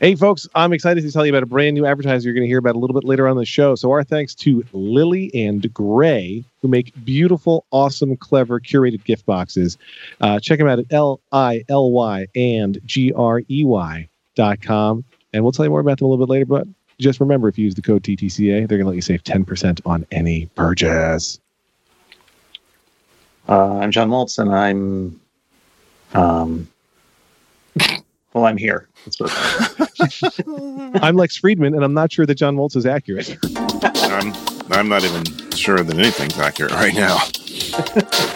Hey, folks, I'm excited to tell you about a brand new advertiser you're going to hear about a little bit later on the show. So, our thanks to Lily and Grey, who make beautiful, awesome, clever, curated gift boxes. Uh, check them out at L I L Y and G R E Y dot com. And we'll tell you more about them a little bit later. But just remember if you use the code TTCA, they're going to let you save 10% on any purchase. Uh, I'm John Moltz, and I'm, um, well, I'm here. I'm Lex Friedman, and I'm not sure that John Waltz is accurate. I'm I'm not even sure that anything's accurate right now.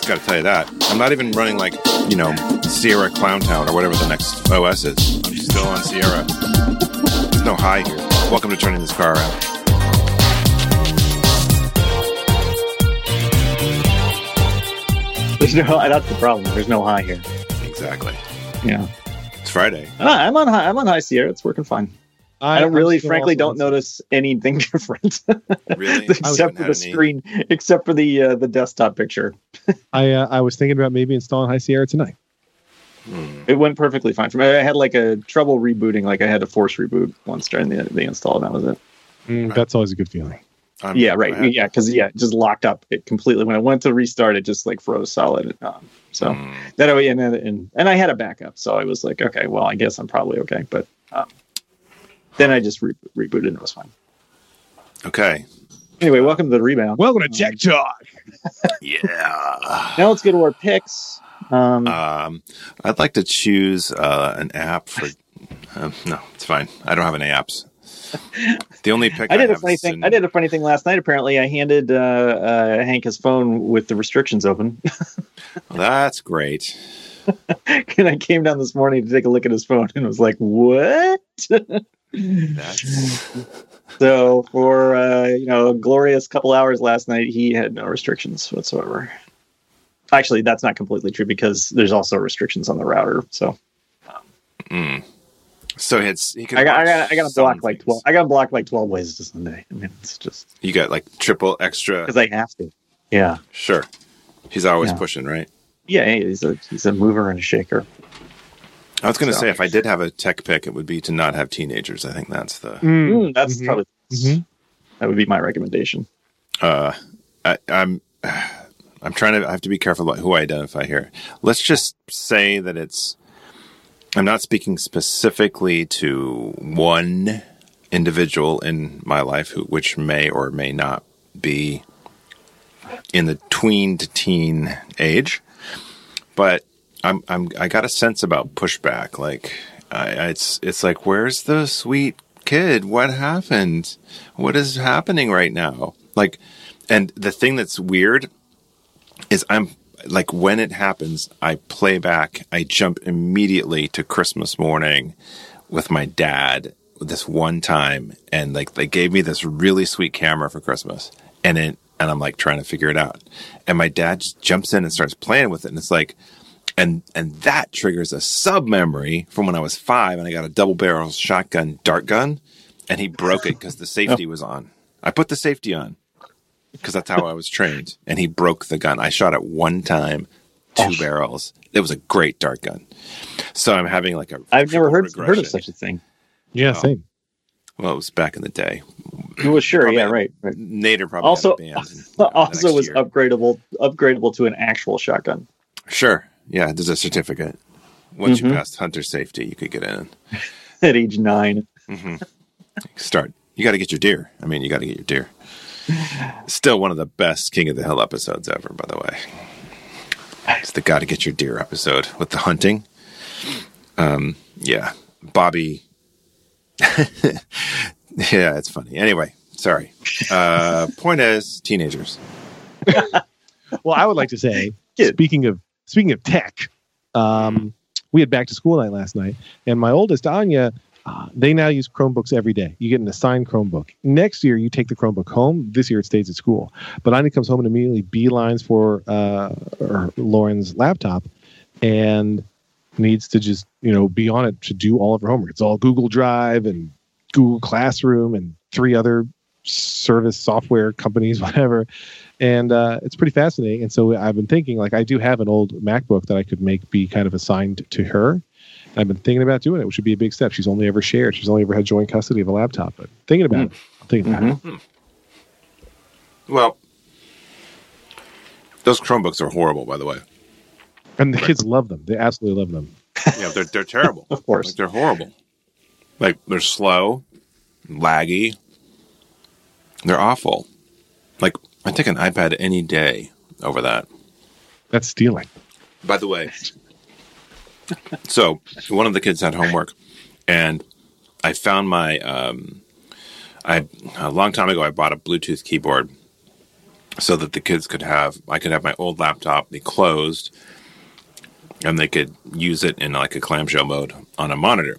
Got to tell you that I'm not even running like you know Sierra Clown Town or whatever the next OS is. I'm still on Sierra. There's no high here. Welcome to turning this car around. There's no. High that's the problem. There's no high here. Exactly. Yeah, It's Friday. Ah, I'm on high. I'm on high Sierra. It's working fine. I, don't really, frankly, don't on- notice anything different Really? except for the screen, except for the uh, the desktop picture. I uh, I was thinking about maybe installing High Sierra tonight. Hmm. It went perfectly fine for me. I had like a trouble rebooting. Like I had to force reboot once during the the install, and that was it. Mm, That's always a good feeling. I'm- yeah, right. had- Yeah, because yeah, just locked up it completely. When I went to restart, it just like froze solid. Um, so Hmm. that way, and, then- and and I had a backup, so I was like, okay, well, I guess I'm probably okay. But um, then I just re- rebooted and it was fine. Okay. Anyway, welcome to the rebound. Welcome to Tech Talk. Yeah. Now let's go to our picks. Um, Um, I'd like to choose uh, an app for. Uh, no, it's fine. I don't have any apps. The only pick I, I did a funny thing. in- I did a funny thing last night. Apparently, I handed uh, uh, Hank his phone with the restrictions open, Well, that's great. and I came down this morning to take a look at his phone, and was like, "What?" That's so for uh, you know a glorious couple hours last night, he had no restrictions whatsoever. Actually, that's not completely true because there's also restrictions on the router. So mm. So it's he can I got I got I got to block like twelve. I got to block like twelve ways to Sunday. I mean, it's just You got like triple extra. because I have to. Yeah, Sure. He's always Yeah. pushing, right? yeah. He's a he's a mover and a shaker. I was going to So- say if I did have a tech pick, it would be to not have teenagers. I think that's the. Mm, that's Mhm. probably Mhm. that would be my recommendation. Uh, I, I'm. I'm trying to. I have to be careful about who I identify here. Let's just say that it's. I'm not speaking specifically to one individual in my life, who, which may or may not be in the tween to teen age, but I'm. I'm. I got a sense about pushback. Like, I, I- it's. It's like, where's the sweet kid? What happened? What is happening right now? Like, and the thing that's weird is I'm like when it happens, I play back, I jump immediately to Christmas morning with my dad this one time and like they gave me this really sweet camera for Christmas and it and I'm like trying to figure it out. And my dad just jumps in and starts playing with it and it's like and and that triggers a sub memory from when I was 5 and I got a double barrel shotgun dart gun and he broke it cuz the safety was on. I put the safety on because that's how I was trained. And he broke the gun. I shot it one time, two barrels. It was a great dart gun. So I'm having like a. I've never triple heard heard of such a thing. Yeah, Oh. same. Well, it was back in the day. Well, sure, Probably- yeah, right. right. Nader probably Also, had a band. in, uh, also was year. upgradable upgradable to an actual shotgun. Sure. Yeah, there's a certificate. Once you Mhm. passed hunter safety, you could get in. at age nine. hmm Start. You got to get your deer. I mean, you got to get your deer. Still one of the best King of the Hill episodes ever, by the way. It's the got to get your deer episode with the hunting. Um, yeah, Bobby. yeah, it's funny. Anyway, sorry. Uh, point is, teenagers. Well, I would like to say, Good. speaking of speaking of tech, um, we had back to school night last night, and my oldest Anya, uh, they now use Chromebooks every day. You get an assigned Chromebook. Next year, you take the Chromebook home. This year, it stays at school. But Anya comes home and immediately beelines for uh, Lauren's laptop, and needs to just you know be on it to do all of her homework. It's all Google Drive and Google Classroom and three other service software companies, whatever and uh, it's pretty fascinating. And so I've been thinking, like, I do have an old MacBook that I could make be kind of assigned to her, I've been thinking about doing it, which would be a big step. She's only ever shared. She's only ever had joint custody of a laptop. But thinking about it, I'm thinking about it. Mhm. Well, those Chromebooks are horrible, by the way. And the kids love them. They absolutely love them. Yeah, they're they're terrible. Of course. Like, they're horrible. Like they're slow, laggy. They're awful. Like I take an iPad any day over that. That's stealing. By the way, so one of the kids had homework, and I found my. Um, I a long time ago I bought a Bluetooth keyboard, so that the kids could have. I could have my old laptop be closed, and they could use it in like a clamshell mode on a monitor.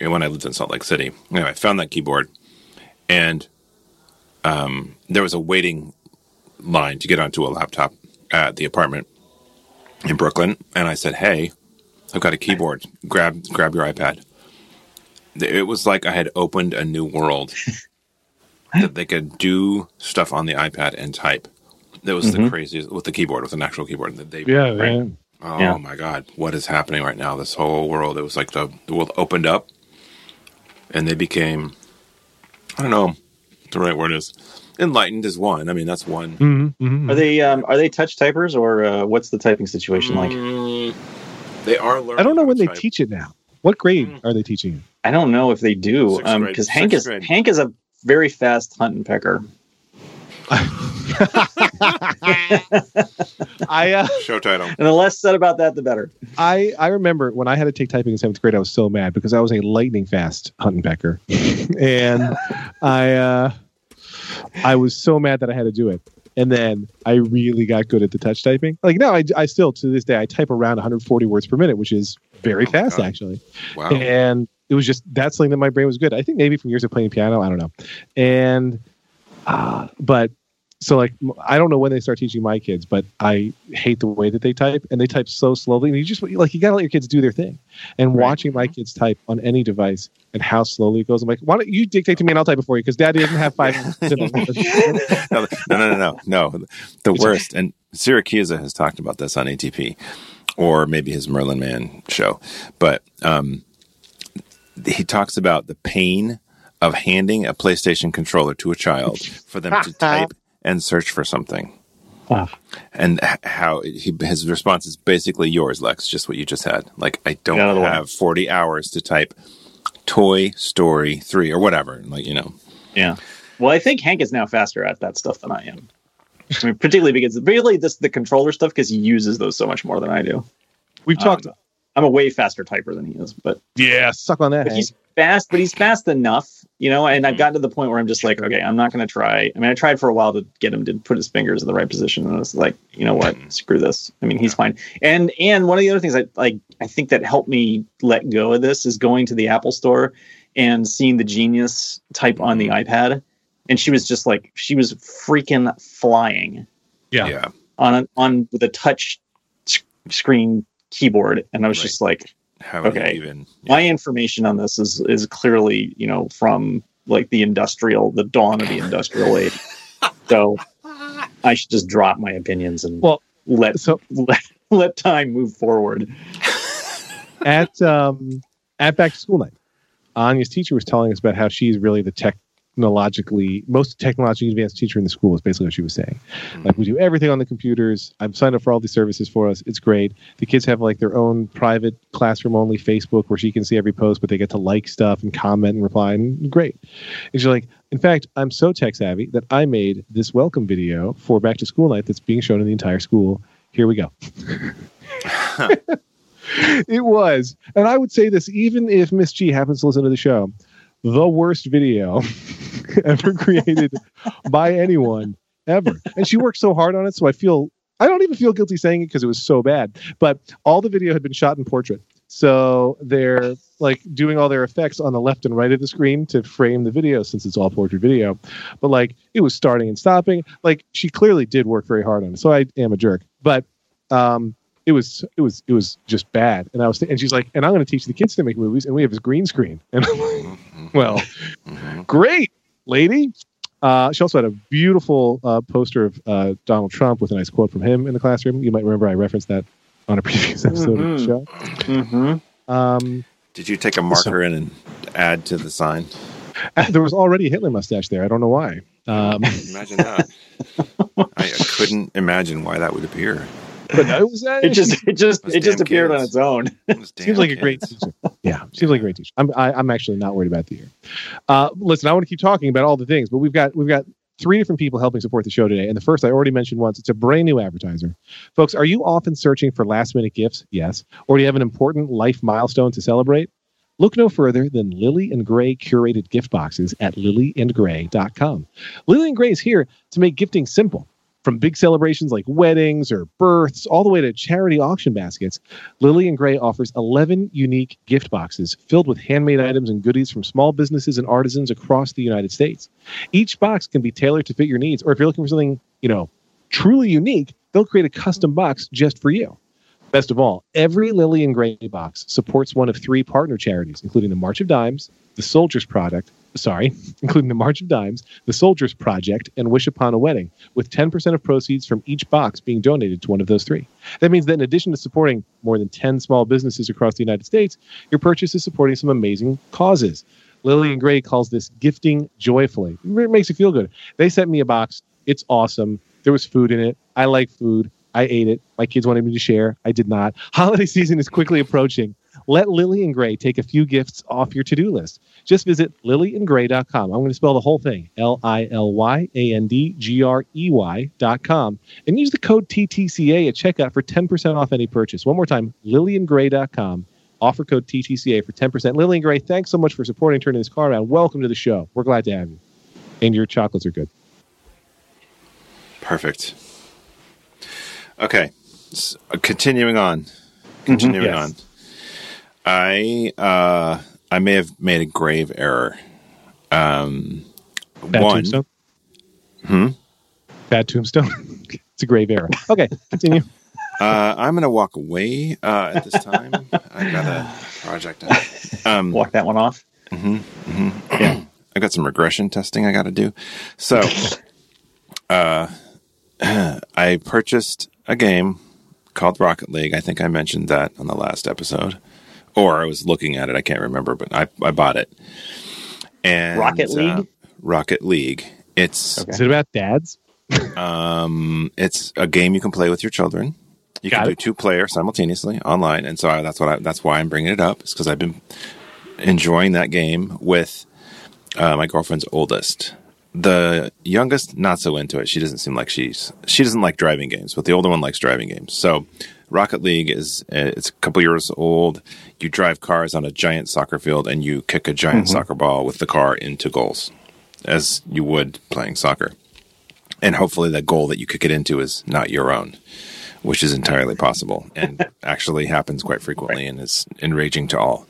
And when I lived in Salt Lake City, anyway, I found that keyboard, and um, there was a waiting line to get onto a laptop at the apartment in Brooklyn, and I said, "Hey, I've got a keyboard. Grab grab your iPad." It was like I had opened a new world that they could do stuff on the iPad and type. That was the Mhm. craziest with the keyboard, with an actual keyboard. That they, Yeah, Right. man. oh Yeah. my god, what is happening right now? This whole world. It was like the, the world opened up, and they became. I don't know what the right word is. Enlightened is one. I mean, that's one. Mhm, mhm. Are they um, are they touch typers or uh, what's the typing situation like? They are learning. I don't know when they type. teach it now. What grade Mm. are they teaching it? I don't know if they do Sixth grade. because Hank is grade. Hank is a very fast hunt and pecker. I uh, Show title. And the less said about that, the better. I I remember when I had to take typing in seventh grade, I was so mad because I was a lightning fast hunt and pecker, and I uh, I was so mad that I had to do it. And then I really got good at the touch typing. Like now, I, I still to this day I type around 140 words per minute, which is very Oh, fast God. actually. Wow. And it was just that's something that my brain was good. I think maybe from years of playing piano, I don't know. And uh, but so like I don't know when they start teaching my kids, but I hate the way that they type and they type so slowly. And you just like you gotta let your kids do their thing. And Right. watching my kids type on any device and how slowly it goes, I'm like, why don't you dictate to me and I'll type it for you because Daddy doesn't have five. minutes. no, no, no, no, no. The worst, and Siracusa has talked about this on ATP, or maybe his Merlin Mann show, but um, he talks about the pain of handing a PlayStation controller to a child for them to type and search for something. Ah. And how he, his response is basically yours, Lex, just what you just had. Like, I don't Get out of have 40 hours to type Toy Story 3 or whatever. Like, you know, Yeah. Well, I think Hank is now faster at that stuff than I am. I mean, particularly because particularly this the controller stuff because he uses those so much more than I do. We've talked. I'm a way faster typer than he is, but, yeah, suck on that. but he's fast. But he's fast enough, you know. And I've mm-hmm. gotten to the point where I'm just like, okay, I'm not going to try. I mean, I tried for a while to get him to put his fingers in the right position, and I was like, you know what, mm-hmm. screw this. I mean, he's fine. And and one of the other things I like, I think that helped me let go of this is going to the Apple Store and seeing the Genius type on the mm-hmm. iPad, and she was just like, she was freaking flying Yeah. yeah. on on with a touch s- screen keyboard, and I was Right. just like, How Okay. he even? my information on this is is clearly you know from like the industrial, the dawn of the industrial age. So I should just drop my opinions and Well, let So let, let time move forward. at um, at back to school night, Anya's teacher was telling us about how she's really the technologically most technologically advanced teacher in the school. Is basically what she was saying. Like we mm-hmm. do everything on the computers. I'm signed up for all these services for us. It's great. The kids have like their own private classroom only Facebook where she can see every post, but they get to like stuff and comment and reply. And great. And she's like, in fact, I'm so tech savvy that I made this welcome video for back to school night that's being shown in the entire school. Here we go. it was. And I would say this even if Miss G happens to listen to the show, the worst video ever created by anyone ever. And she worked so hard on it. So I feel, I don't even feel guilty saying it because it was so bad. But all the video had been shot in portrait. So they're like doing all their effects on the left and right of the screen to frame the video since it's all portrait video. But like it was starting and stopping. Like she clearly did work very hard on it. So I am a jerk. But um it was it was it was just bad. And I was and she's like, and I'm going to teach the kids to make movies, and we have this green screen. And I'm like, well, Mhm. great, lady. Uh, she also had a beautiful uh, poster of uh, Donald Trump with a nice quote from him in the classroom. You might remember I referenced that on a previous episode of the Mhm. show. Mm-hmm. Um, Did you take a marker in and add to the sign? there was already a Hitler mustache there. I don't know why. Um, Imagine that. I, I couldn't imagine why that would appear. But it was. Uh, It just it just Those it just damn appeared on its own. Those seems damn like a great teacher. Yeah, seems like a great teacher. I'm I, I'm actually not worried about the year. Uh, listen, I want to keep talking about all the things, but we've got we've got three different people helping support the show today. And the first I already mentioned once. It's a brand new advertiser, folks. Are you often searching for last minute gifts? Yes. Or do you have an important life milestone to celebrate? Look no further than Lily and Grey curated gift boxes at lilyandgrey.com. Lily and Grey is here to make gifting simple. From big celebrations like weddings or births, all the way to charity auction baskets, Lily and Grey offers 11 unique gift boxes filled with handmade items and goodies from small businesses and artisans across the United States. Each box can be tailored to fit your needs, or if you're looking for something, you know, truly unique, they'll create a custom box just for you. Best of all, every Lily and Grey box supports one of three partner charities, including the March of Dimes, the Soldiers Product, sorry, including the March of Dimes, the Soldiers Project, and Wish Upon a Wedding, with 10% of proceeds from each box being donated to one of those three. That means that in addition to supporting more than 10 small businesses across the United States, your purchase is supporting some amazing causes. Lily and Grey calls this gifting joyfully. It makes you feel good. They sent me a box. It's awesome. There was food in it. I like food. I ate it. My kids wanted me to share. I did not. Holiday season is quickly approaching. Let Lily and Grey take a few gifts off your to-do list. Just visit lilyandgrey.com. I'm going to spell the whole thing, L-I-L-Y-A-N-D-G-R-E-Y dot com, and use the code TTCA at checkout for 10% off any purchase. One more time, lilyandgrey.com. Offer code TTCA for 10%. Lily and Grey, thanks so much for supporting turning this car around. Welcome to the show. We're glad to have you. And your chocolates are good. Perfect. Okay, S- uh, continuing on. Continuing Yes. on. I uh, I may have made a grave error. Um, Bad one, tombstone? Hmm? Bad tombstone? it's a grave error. Okay, continue. uh, I'm going to walk away uh, at this time. I got a project. Um, Walk that one off. Mhm. Mhm. Yeah. I got some regression testing I got to do. So, uh, I purchased a game called Rocket League. I think I mentioned that on the last episode, or I was looking at it. I can't remember, but I, I bought it. And Rocket uh, League? Rocket League. It's Okay. Is it about dads? um, it's a game you can play with your children. You Got can do two player simultaneously online, and so I, that's what I, that's why I'm bringing it up. Is because I've been enjoying that game with uh, my girlfriend's oldest. The youngest, not so into it. She doesn't seem like she's she doesn't like driving games, but the older one likes driving games. So, Rocket League is uh, it's a couple years old. You drive cars on a giant soccer field, and you kick a giant soccer ball with the car into goals, as you would playing soccer. And hopefully, the goal that you kick it into is not your own, which is entirely possible and actually happens quite frequently and is enraging to all.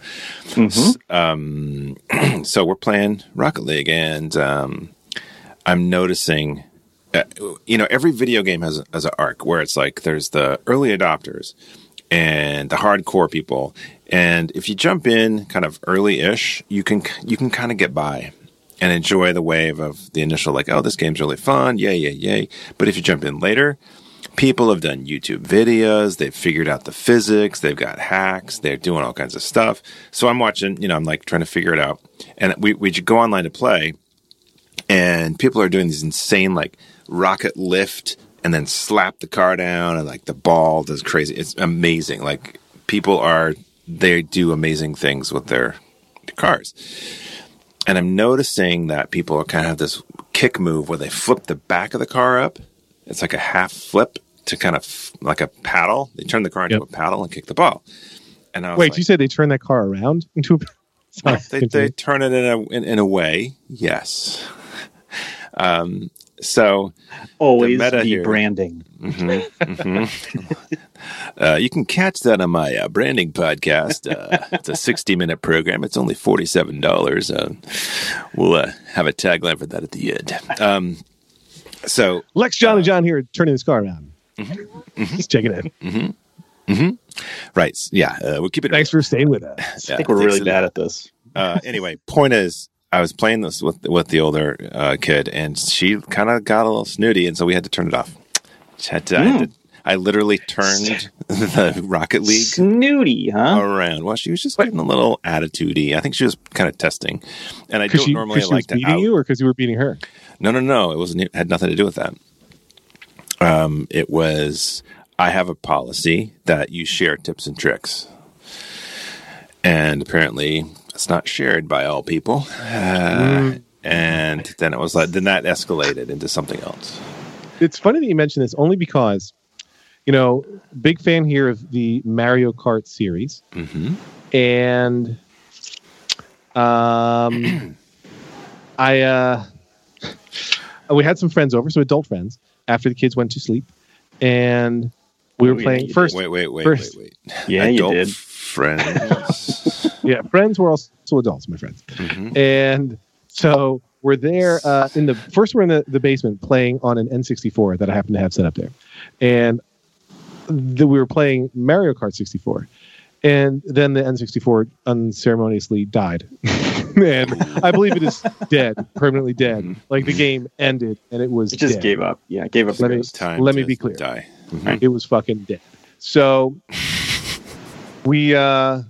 Um, so we're playing Rocket League, and um, I'm noticing, uh, you know, every video game has has an arc where it's like there's the early adopters and the hardcore people, and if you jump in kind of early-ish, you can you can kind of get by and enjoy the wave of the initial like, oh, this game's really fun, yay, yay, yay. But if you jump in later, people have done YouTube videos, they've figured out the physics, they've got hacks, they're doing all kinds of stuff. So I'm watching, you know, I'm like trying to figure it out. And we we go online to play, and people are doing these insane like rocket lift and then slap the car down and like the ball does crazy. It's amazing. Like people are they do amazing things with their cars. And I'm noticing that people are kind of have this kick move where they flip the back of the car up. It's like a half flip to kind of like a paddle. They turn the car into Yep. a paddle and kick the ball. And I was Wait, like, you said they turn that car around into a. Sorry, they, they turn it in a in, in a way, yes. Um, so Always meta be here. branding. uh, you can catch that on my uh, branding podcast. Uh, it's a sixty-minute program. It's only forty-seven dollars. Uh, we'll uh, have a tagline for that at the end. Um, so Lex, John, and John here turning this car around. Just checking in. right, yeah, uh, we'll keep it. Thanks for staying with us. Yeah, I think we're really bad at this. uh, anyway, point is, I was playing this with with the older uh, kid, and she kind of got a little snooty, and so we had to turn it off. Had to, I, had to, I literally turned the Rocket League Snooty, huh? around. Well, she was just getting a little attitudey. I think she was kind of testing, and I don't she, normally she like was to beating out. you, or because you were beating her? No, no, no. It wasn't. It had nothing to do with that. Um, it was. I have a policy that you share tips and tricks, and apparently it's not shared by all people. Uh, And then it was like, then that escalated into something else. It's funny that you mention this, only because, you know, big fan here of the Mario Kart series, hmm and um, I uh, we had some friends over, so adult friends, after the kids went to sleep, and we Oh, were yeah, playing you first. Wait, wait, wait, First- wait, wait. Yeah, you did. Friends. Yeah, friends were also adults, my friends. Mhm. And so we're there uh, in the first we're in the, the basement playing on an N64 that I happen to have set up there. And the, we were playing Mario Kart 64. And then the N64 unceremoniously died. and I believe it is dead, permanently dead. Like the game ended and it was It just dead. gave up. Yeah, it gave up the Let me- Time Let me be clear. Die. Mhm. It was fucking dead. So we uh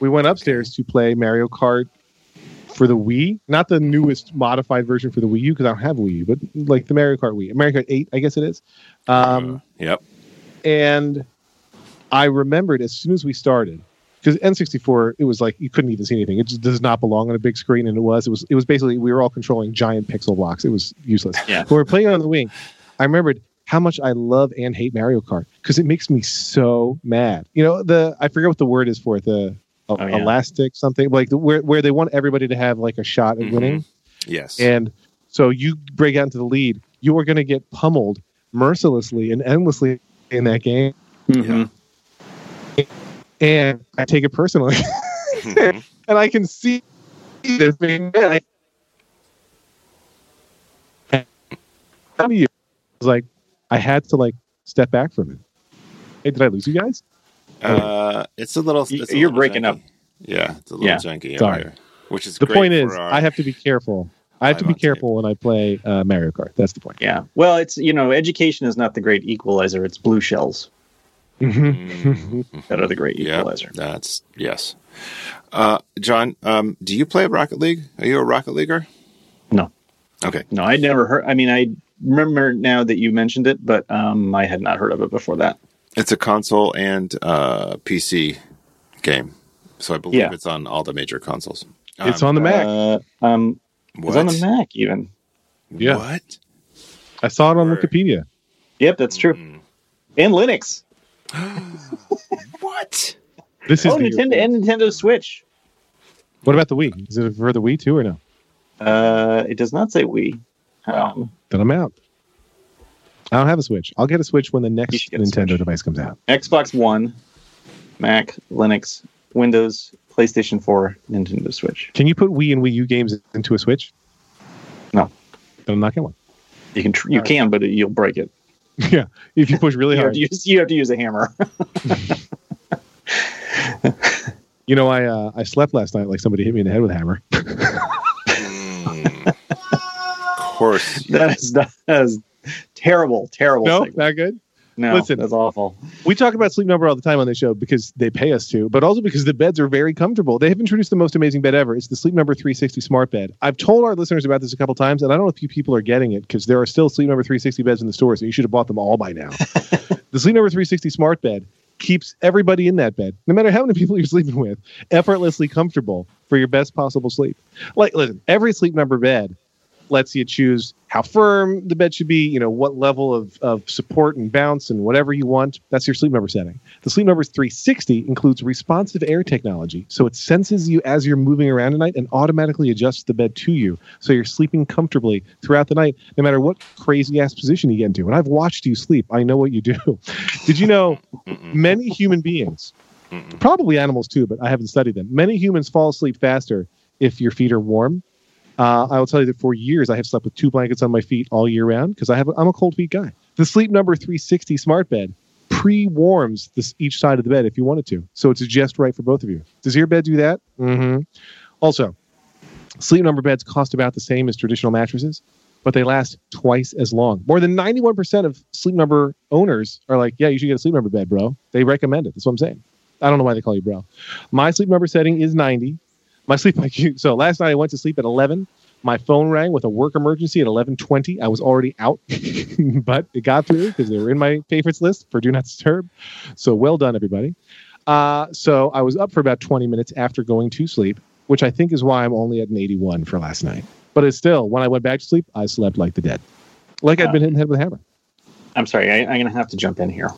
we went upstairs to play Mario Kart for the Wii, not the newest modified version for the Wii U because I don't have a Wii U, but like the Mario Kart Wii, Mario Kart 8, I guess it is. Um, Uh, yep. and I remembered as soon as we started because N64 it was like you couldn't even see anything. It just does not belong on a big screen, and it was it was it was basically we were all controlling giant pixel blocks. It was useless. Yeah. When we were playing on the Wii, I remembered how much I love and hate Mario Kart because it makes me so mad. You know the I forget what the word is for it, the Oh, yeah. elastic something like where where they want everybody to have like a shot at Mhm. winning. Yes. And so you break out into the lead, you are going to get pummeled mercilessly and endlessly in that game. Mhm. And I take it personally. Mhm. and I can see this being I How do you? I was like, I had to like step back from it. Hey, did I lose you guys? Uh, it's a little. You- It's a you're little breaking janky. up. Yeah, it's a little Yeah. janky. Sorry. here, which is The great point is, our- I have to be careful. I have to be on tape. careful when I play uh, Mario Kart. That's the point. Yeah. Well, it's you know, education is not the great equalizer. It's blue shells Mm, that are the great yeah, equalizer. that's yes. Uh, John, um, do you play Rocket League? Are you a Rocket Leaguer? No. Okay. No, I'd never heard. I mean, I remember now that you mentioned it, but um, I had not heard of it before that. It's a console and uh, PC game, so I believe Yeah. it's on all the major consoles. It's Um, on the Mac. Uh, um, What? it's on the Mac even. Yeah. What? I saw it on Word. Wikipedia. Yep, that's true. Mm. And Linux. What? This is Oh, the- Nintendo and Nintendo Switch. What about the Wii? Is it for the Wii too or no? Uh, it does not say Wii. Um, Then I'm out. I don't have a Switch. I'll get a Switch when the next should get a Nintendo device comes out. Xbox One, Mac, Linux, Windows, PlayStation 4, Nintendo Switch. Can you put Wii and Wii U games into a Switch? No. Then I'm not getting one. You can tr- you Alright. can, but you'll break it. yeah, if you push really You hard. to use, you have to use a hammer. You know, I uh, I slept last night like somebody hit me in the head with a hammer. Mm. of course. that is that is terrible, terrible. no, segment. not good. no, listen. that's awful. We talk about Sleep Number all the time on the show because they pay us to, but also because the beds are very comfortable. They have introduced the most amazing bed ever. It's the Sleep Number 360 Smart Bed. I've told our listeners about this a couple times, and I don't know if you people are getting it because there are still Sleep Number 360 beds in the stores, and you should have bought them all by now. the Sleep Number 360 Smart Bed keeps everybody in that bed, no matter how many people you're sleeping with, effortlessly comfortable for your best possible sleep. Like, listen, every Sleep Number bed lets you choose how firm the bed should be, you know, what level of, of support and bounce and whatever you want. That's your sleep number setting. The sleep number 360 includes responsive air technology. So it senses you as you're moving around at night and automatically adjusts the bed to you. So you're sleeping comfortably throughout the night, no matter what crazy ass position you get into. And I've watched you sleep. I know what you do. Did you know many human beings, probably animals too, but I haven't studied them. Many humans fall asleep faster if your feet are warm. Uh, I will tell you that for years I have slept with two blankets on my feet all year round because I have I'm a cold feet guy. The Sleep Number 360 smart bed pre-warms this each side of the bed if you wanted to, so it's just right for both of you. Does your bed do that? Mm-hmm. Also, Sleep Number beds cost about the same as traditional mattresses. but they last twice as long. More than 91% of Sleep Number owners are like, yeah, you should get a Sleep Number bed, bro. They recommend it. That's what I'm saying. I don't know why they call you bro. My Sleep Number setting is 90. My sleep IQ. So last night I went to sleep at 11. My phone rang with a work emergency at 11:20. I was already out, but it got through because they were in my favorites list for Do Not Disturb. So well done, everybody. Uh, so I was up for about 20 minutes after going to sleep, which I think is why I'm only at an 81 for last night. But it's still, when I went back to sleep, I slept like the dead, like I'd been hitting the head with a hammer. I'm sorry, I, I'm going to have to jump in here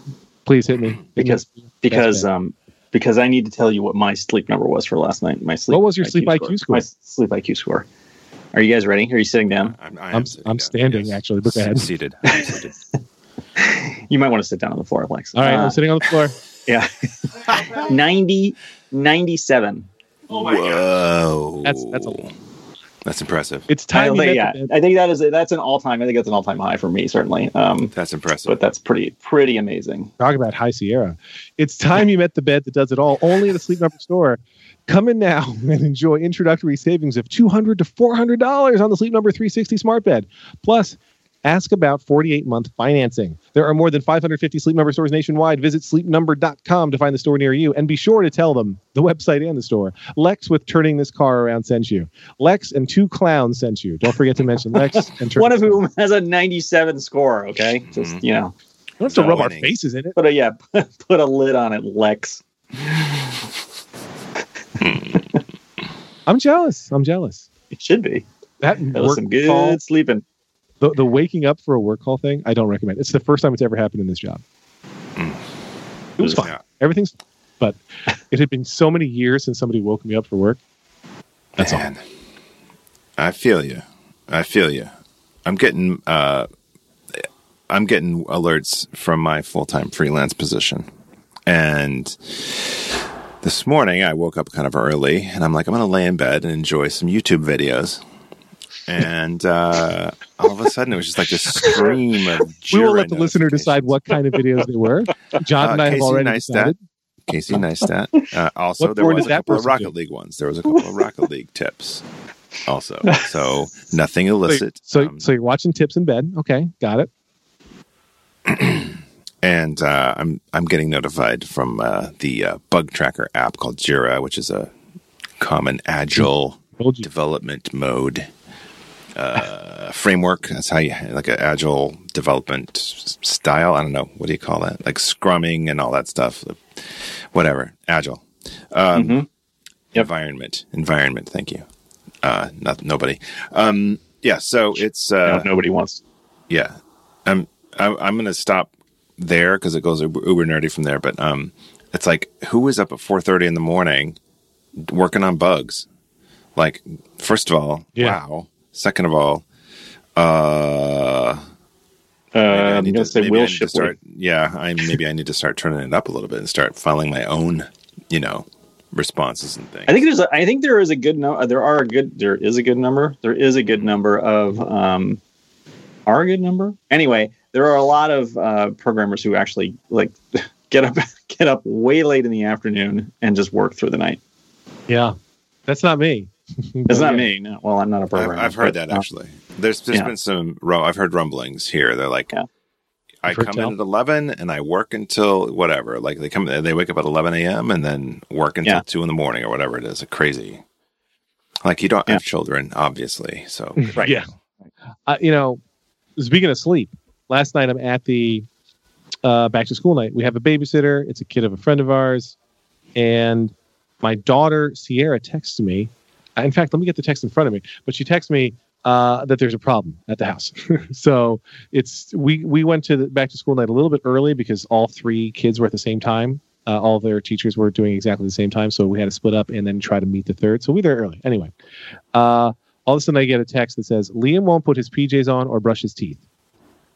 Please hit me because because um because I need to tell you what my sleep number was for last night. My sleep. What was your sleep IQ score? My sleep IQ score. Are you guys ready? Are you sitting down? I'm, I I'm, am I'm, down, standing yes. actually. But go ahead. Seated. I'm seated. You might want to sit down on the floor, Alex. All right, Uh, I'm sitting on the floor. yeah. 90, 97. Oh Whoa. God. That's- that's a- That's impressive. It's I, time. you think- yeah. I think that is that's an all time. I think that's an all time high for me, certainly. Um, That's impressive. but that's pretty pretty amazing. Talk about High Sierra. It's time you met the bed that does it all. Only at the Sleep Number store. Come in now and enjoy introductory savings of 200 to $400 on the Sleep Number 360 smart bed. Plus, ask about 48 month financing. There are more than 550 Sleep Number stores nationwide. Visit sleepnumber.com to find the store near you and be sure to tell them the website and the store. Lex with turning this car around sent you. Lex and two clowns sent you. Don't forget to mention Lex and Turn One of whom has a 97 score. Okay, just Mhm. you know, We don't have to rub our faces in it. put a yeah, put a lid on it, Lex. I'm jealous. I'm jealous. It should be. That That was work some good call sleeping. The, the waking up for a work call thing, I don't recommend. It's the first time it's ever happened in this job. Mm. It was fine. Yeah. Everything's, but it had been so many years since somebody woke me up for work. That's all. I feel you. I feel you. I'm getting uh, I'm getting alerts from my full time freelance position, and this morning I woke up kind of early, and I'm like, I'm going to lay in bed and enjoy some YouTube videos. And uh, all of a sudden, it was just like this stream of. We will let the listener decide what kind of videos they were. John Uh, and I have Casey already Neistat. decided. Casey Neistat. Uh, also, What there was a couple of Rocket do? League ones. There was a couple of Rocket League tips. Also, so nothing So, illicit. so, Um, so you're watching tips in bed. Okay, got it. and uh, I'm I'm getting notified from uh, the uh, bug tracker app called Jira, which is a common agile development mode uh, framework. That's how you like an agile development style. I don't know what do you call that? Like scrumming and all that stuff. Whatever, agile um, Mhm. Yep. environment. Environment. Thank you. Uh, not nobody. Um, yeah. So it's uh, No, nobody wants. yeah, I'm I'm, I'm going to stop there because it goes uber, uber nerdy from there. But um, it's like who is up at four thirty in the morning working on bugs? Like, first of all, Yeah. wow. Second of all, uh, Uh, I I'm gonna say Wil need to Shipley. start. Yeah, I maybe I need to start turning it up a little bit and start filing my own, you know, responses and things. I think there's a, I think there is a good number. there are a good there is a good number there is a good number of um are a good number anyway there are a lot of uh, programmers who actually like get up get up way late in the afternoon and just work through the night Yeah, that's not me. it's not me no well I'm not a I've, programmer I've heard but, that uh, actually. There's there's yeah. been some. ru- I've heard rumblings here. They're like, Yeah. I come tell. in at eleven and I work until whatever. Like they come, they wake up at eleven a.m. and then work until Yeah. two in the morning or whatever it is. crazy. Like you don't have children, obviously. So Right. Yeah. Uh, you know, speaking of sleep, last night I'm at the uh, back to school night. We have a babysitter. It's a kid of a friend of ours, and my daughter Sierra texts me. In fact, let me get the text in front of me. But she texts me uh, that there's a problem at the house. so it's we we went to the back to school night a little bit early because all three kids were at the same time. Uh, all their teachers were doing exactly the same time, so we had to split up and then try to meet the third. So we were there early. Anyway, uh, all of a sudden I get a text that says Liam won't put his PJs on or brush his teeth.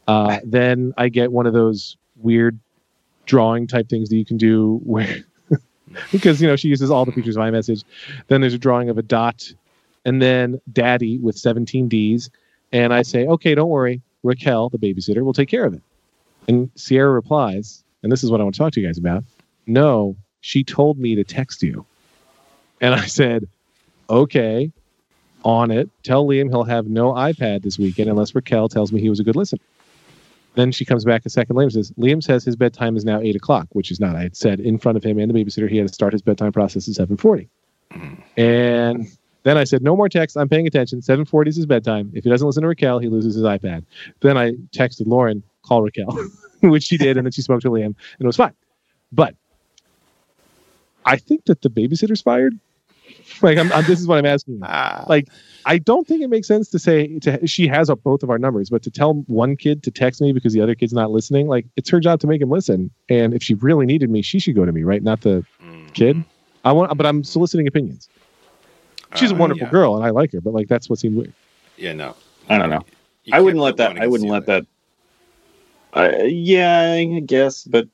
Uh, then I get one of those weird drawing type things that you can do where because you know she uses all the features of iMessage. Then there's a drawing of a dot, and then Daddy with 17 D's, and I say, okay, don't worry, Raquel, the babysitter, will take care of it. And Sierra replies, and this is what I want to talk to you guys about. No, she told me to text you, and I said, okay. on it. Tell Liam he'll have no iPad this weekend unless Raquel tells me he was a good listener. Then she comes back a second later and says, Liam says his bedtime is now eight o'clock, which is not. I had said in front of him and the babysitter he had to start his bedtime process at seven forty. And then I said, no more text. I'm paying attention. Seven forty is his bedtime. If he doesn't listen to Raquel, he loses his iPad. Then I texted Lauren, call Raquel, which she did, and then she spoke to Liam, and it was fine. But I think that the babysitter's fired. Like, I'm, I'm, this is what I'm asking. you. Ah, Like, I don't think it makes sense to say to she has up both of our numbers, but to tell one kid to text me because the other kid's not listening, like it's her job to make him listen. And if she really needed me, she should go to me, right? Not the mm, kid. I want, but I'm soliciting opinions. She's a uh, wonderful yeah. girl, and I like her, but like that's what seemed weird. Yeah, no. I don't know. You I wouldn't let that. I wouldn't let other. that. Uh, yeah, I guess, but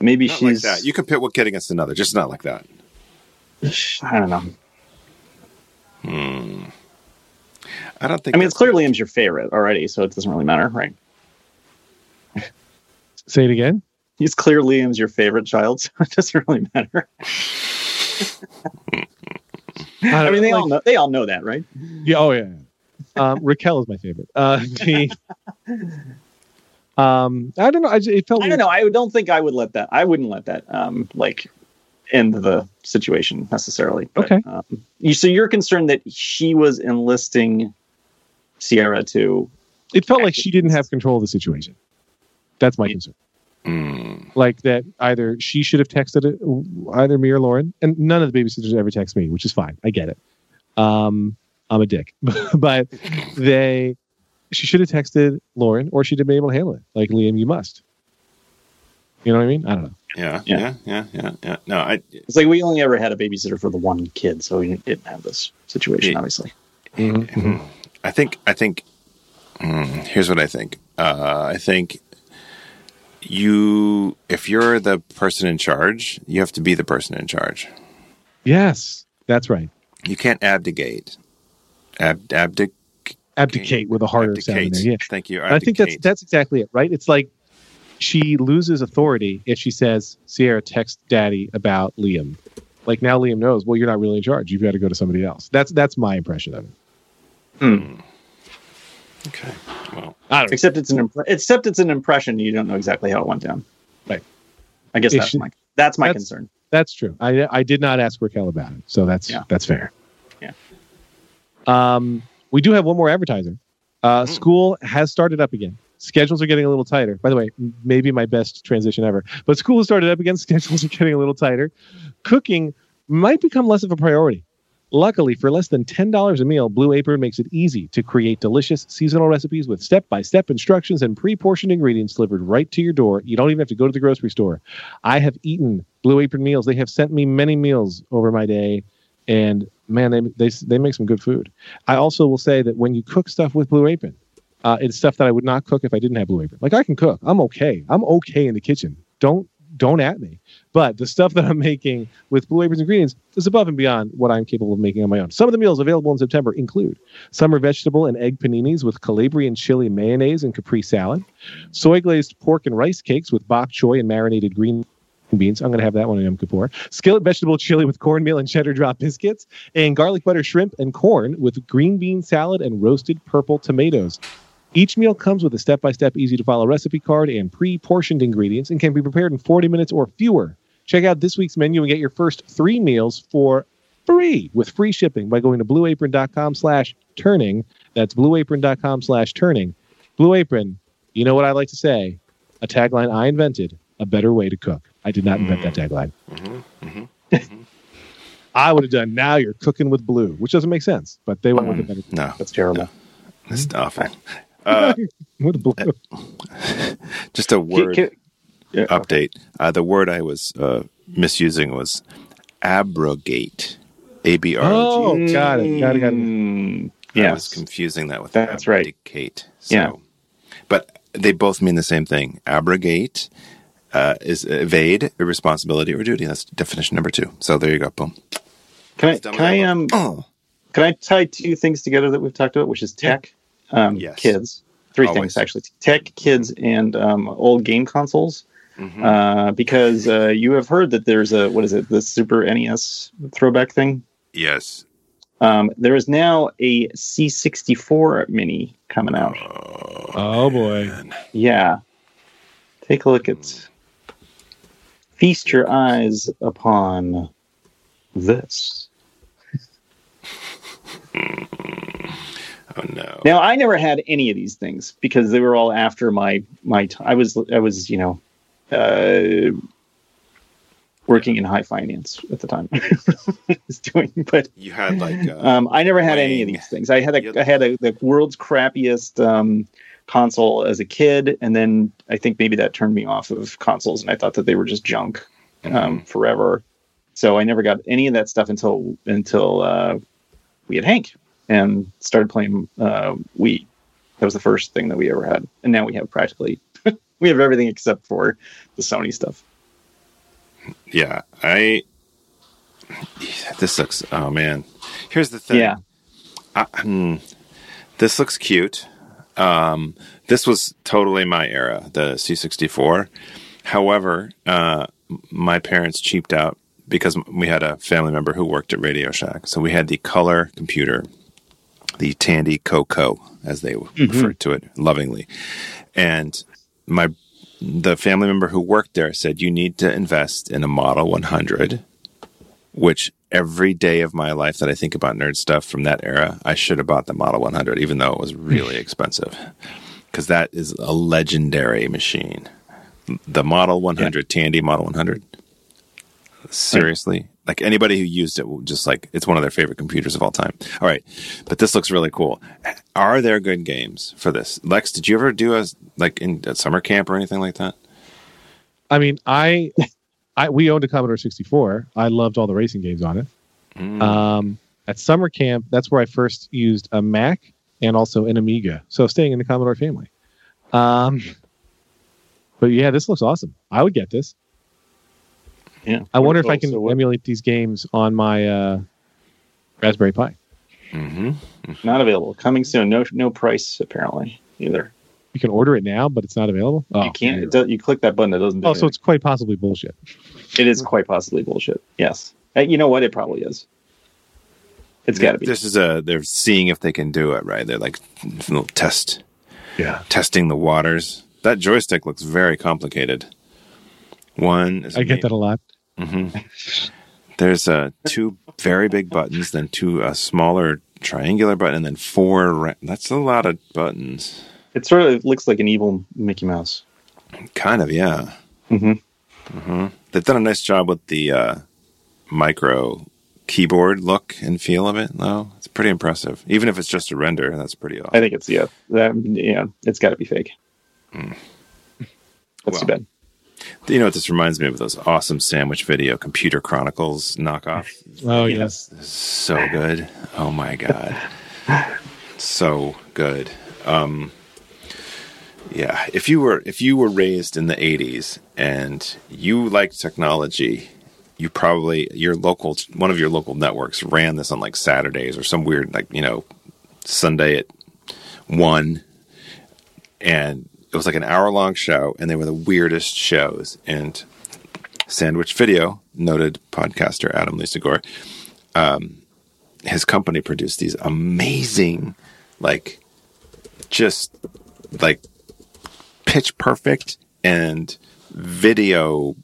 maybe Not like she's. that. You can pit one kid against another, just not like that. I don't know. Hmm. I don't think. I mean, it's that's- clear Liam's your favorite already, so it doesn't really matter, right? Say it again. He's clear Liam's your favorite child, so it doesn't really matter. I mean, they all know. They all know that, right? Yeah. Oh yeah. yeah. Um, Raquel is my favorite. Uh, the, um, I don't know. I just, it felt. I don't know. I don't think I would let that. I wouldn't let that. Um, like end the situation necessarily. But, Okay. Um, you, so you're concerned that she was enlisting Sierra to. It felt like she didn't have control of the situation. That's my concern. Mm. Like that, either she should have texted it, either me or Lauren, and none of the babysitters ever text me, which is fine. I get it. Um, I'm a dick, but they, she should have texted Lauren, or she'd have been able to handle it. Like Liam, you must. You know what I mean? I don't know. Yeah, Yeah. yeah, yeah, yeah, yeah. No, I. It's like we only ever had a babysitter for the one kid, so we didn't have this situation, Yeah. obviously. Mhm. I think. I think. mm, here's what I think. Uh, I think you, if you're the person in charge, you have to be the person in charge. Yes, that's right. You can't abdicate. Ab, abdic, Abdicate with a harder sound there. Yeah. Thank you. And I think that's that's exactly it, right? It's like she loses authority if she says, Sierra, text daddy about Liam. Like now Liam knows, well, you're not really in charge. You've got to go to somebody else. That's that's my impression of it. okay. Well, I don't know. Except it's an impre- except it's an impression. You don't know exactly how it went down. Right. I guess It that's should- my that's my that's- concern. That's true. I I did not ask Raquel about it, so that's Yeah. that's fair. Yeah. Um, we do have one more advertiser. Uh, Mm. School has started up again. Schedules are getting a little tighter. By the way, maybe my best transition ever. But school has started up again. Schedules are getting a little tighter. Cooking might become less of a priority. Luckily, for less than $10 a meal, Blue Apron makes it easy to create delicious seasonal recipes with step by step instructions and pre portioned ingredients delivered right to your door. You don't even have to go to the grocery store. I have eaten Blue Apron meals. They have sent me many meals over my day, and man, they, they, they make some good food. I also will say that when you cook stuff with Blue Apron, uh, it's stuff that I would not cook if I didn't have Blue Apron. Like I can cook, I'm okay. I'm okay in the kitchen. Don't don't at me. But the stuff that I'm making with Blue Apron's ingredients is above and beyond what I'm capable of making on my own. Some of the meals available in September include summer vegetable and egg paninis with Calabrian chili mayonnaise and capri salad, soy glazed pork and rice cakes with bok choy and marinated green beans. I'm going to have that one in Yom Kippur. Skillet vegetable chili with cornmeal and cheddar drop biscuits, and garlic butter shrimp and corn with green bean salad and roasted purple tomatoes. Each meal comes with a step by step, easy to follow recipe card and pre portioned ingredients and can be prepared in 40 minutes or fewer. Check out this week's menu and get your first three meals for free with free shipping by going to blueapron.com slash turning. That's blueapron.com slash turning. Blue Apron, you know what I like to say? A tagline I invented, a better way to cook. I did not invent that tagline. mhm, mhm. I would have done now you're cooking with blue, which doesn't make sense, but they went with a better no, That's terrible. that's awful. Uh, with blue. just a word Can- can- yeah, update. Uh, the word I was uh, misusing was abrogate. A B R O G. Oh, got it. Got it. Got it. Mm, I was confusing that with That's right. So, Yeah. But they both mean the same thing. Abrogate uh, is evade, irresponsibility, or duty. That's definition number two. So there you go. Boom. Can I can I um. Oh. can I tie two things together that we've talked about, which is tech, um, Yes. kids. Three Always. things actually: tech, kids, and um, old game consoles. Mhm. Uh, because uh, you have heard that there's a what is it, the Super NES throwback thing? yes. Um, there is now a C64 Mini coming out. Oh boy. Yeah. Take a look at. Feast your eyes upon this. Oh no. Now, I never had any of these things because they were all after my my. T- I was I was you know, uh, working in high finance at the time. I was doing, but You had like uh, um, I never had any of these things. I had a, Yep. I had a, the world's crappiest um, console as a kid, and then I think maybe that turned me off of consoles, and I thought that they were just junk um, forever. So I never got any of that stuff until until uh, we had Hank and started playing uh, Wii. That was the first thing that we ever had, and now we have practically we have everything except for the Sony stuff. yeah. I. This looks. Oh man. Here's the thing. Yeah, I, hmm, this looks cute. Um, this was totally my era, the C64. However, uh, my parents cheaped out because we had a family member who worked at Radio Shack. So we had the color computer, the Tandy Coco, as they mm-hmm. referred to it lovingly. And my the family member who worked there said, You need to invest in a Model 100 which every day of my life that I think about nerd stuff from that era, I should have bought the Model 100, even though it was really mm. expensive, because that is a legendary machine. The Model 100, Tandy Model 100. Seriously, like anybody who used it will just like it's one of their favorite computers of all time. All right, but this looks really cool. Are there good games for this? Lex, did you ever do a like in at summer camp or anything like that? I mean, I, I we owned a Commodore 64. I loved all the racing games on it. Mm. Um, at summer camp, that's where I first used a Mac and also an Amiga. So staying in the Commodore family. Um, but yeah, this looks awesome. I would get this. Yeah. I wonder if I can So emulate these games on my uh, Raspberry Pi. hmm not available. Coming soon. No no price apparently either. You can order it now, but it's not available. Oh, you can't. It does, you click that button. It doesn't. Do Oh, so it's quite possibly bullshit. It is quite possibly bullshit. Yes. Uh, You know what? It probably is. It's got to be. This is a they're seeing if they can do it right. They're like little test Yeah, testing the waters. That joystick looks very complicated. One is I get that a lot. Hmm There's uh, two very big buttons, then two uh, smaller triangular button, and then four. Ra- That's a lot of buttons. It sort of looks like an evil Mickey Mouse. Kind of, yeah. hmm hmm They've done a nice job with the uh, micro keyboard look and feel of it, though. It's pretty impressive. Even if it's just a render, that's pretty awesome. I think it's yeah. That, yeah. It's got to be fake. That's too bad. You know what this reminds me of? Those awesome sandwich video Computer Chronicles knockoff. Oh yes. So good. Oh my god. So good. Um yeah, if you were if you were raised in the 80s and you liked technology, you probably your local one of your local networks ran this on like Saturdays or some weird like, you know, Sunday at 1 and it was like an hour long show and they were the weirdest shows and Sandwich Video, noted podcaster Adam Lisagor, um, his company produced these amazing, like, just like pitch perfect and video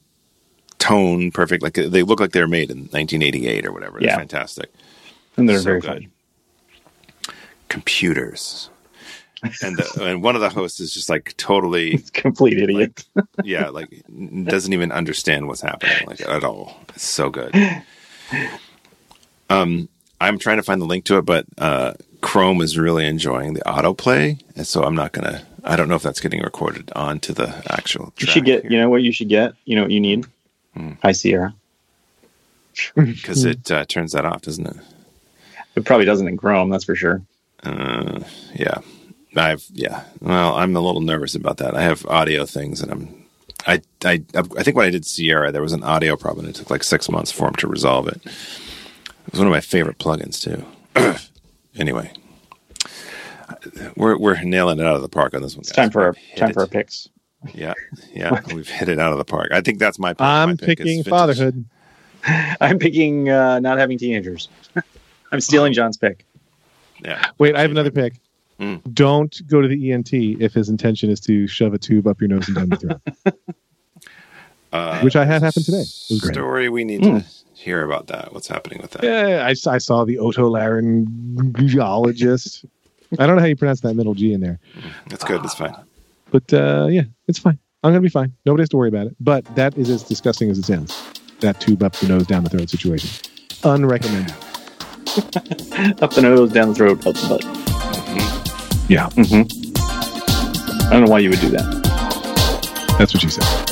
tone perfect. Like they look like they were made in 1988 or whatever. They're Yeah. fantastic. And they're So very good. funny. Computers. And the, and one of the hosts is just like totally Complete idiot. yeah, like doesn't even understand what's happening like at all. It's so good. Um, I'm trying to find the link to it, but uh, Chrome is really enjoying the autoplay, and so I'm not gonna. I don't know if that's getting recorded onto the actual. you should get. You know what you should get. You know what you need. Hmm. High Sierra. because it uh, turns that off, doesn't it? It probably doesn't in Chrome. That's for sure. Uh, yeah, I've yeah. Well, I'm a little nervous about that. I have audio things, and I'm. I, I I think when I did Sierra, there was an audio problem. It took like six months for him to resolve it. It was one of my favorite plugins too. anyway, we're we're nailing it out of the park on this one. It's time for our time it. for our picks. Yeah, yeah, we've hit it out of the park. I think that's my. Pick. I'm My pick picking vintage. fatherhood. I'm picking uh, not having teenagers. I'm stealing John's pick. Yeah. Wait, I have another pick. Mm. Don't go to the ENT if his intention is to shove a tube up your nose and down your throat. Uh, Which I had happen today. It was great. Story we need Mm. to hear about that. What's happening with that? Yeah, I, I saw the otolaryngologist. I don't know how you pronounce that middle G in there, That's good. It's fine. but uh, yeah, it's fine. I'm gonna be fine. Nobody has to worry about it. But that is as disgusting as it sounds. That tube up the nose, down the throat situation. Unrecommended. Up the nose, down the throat, up the butt. Yeah, Mm-hmm. I don't know why you would do that. that's what you said.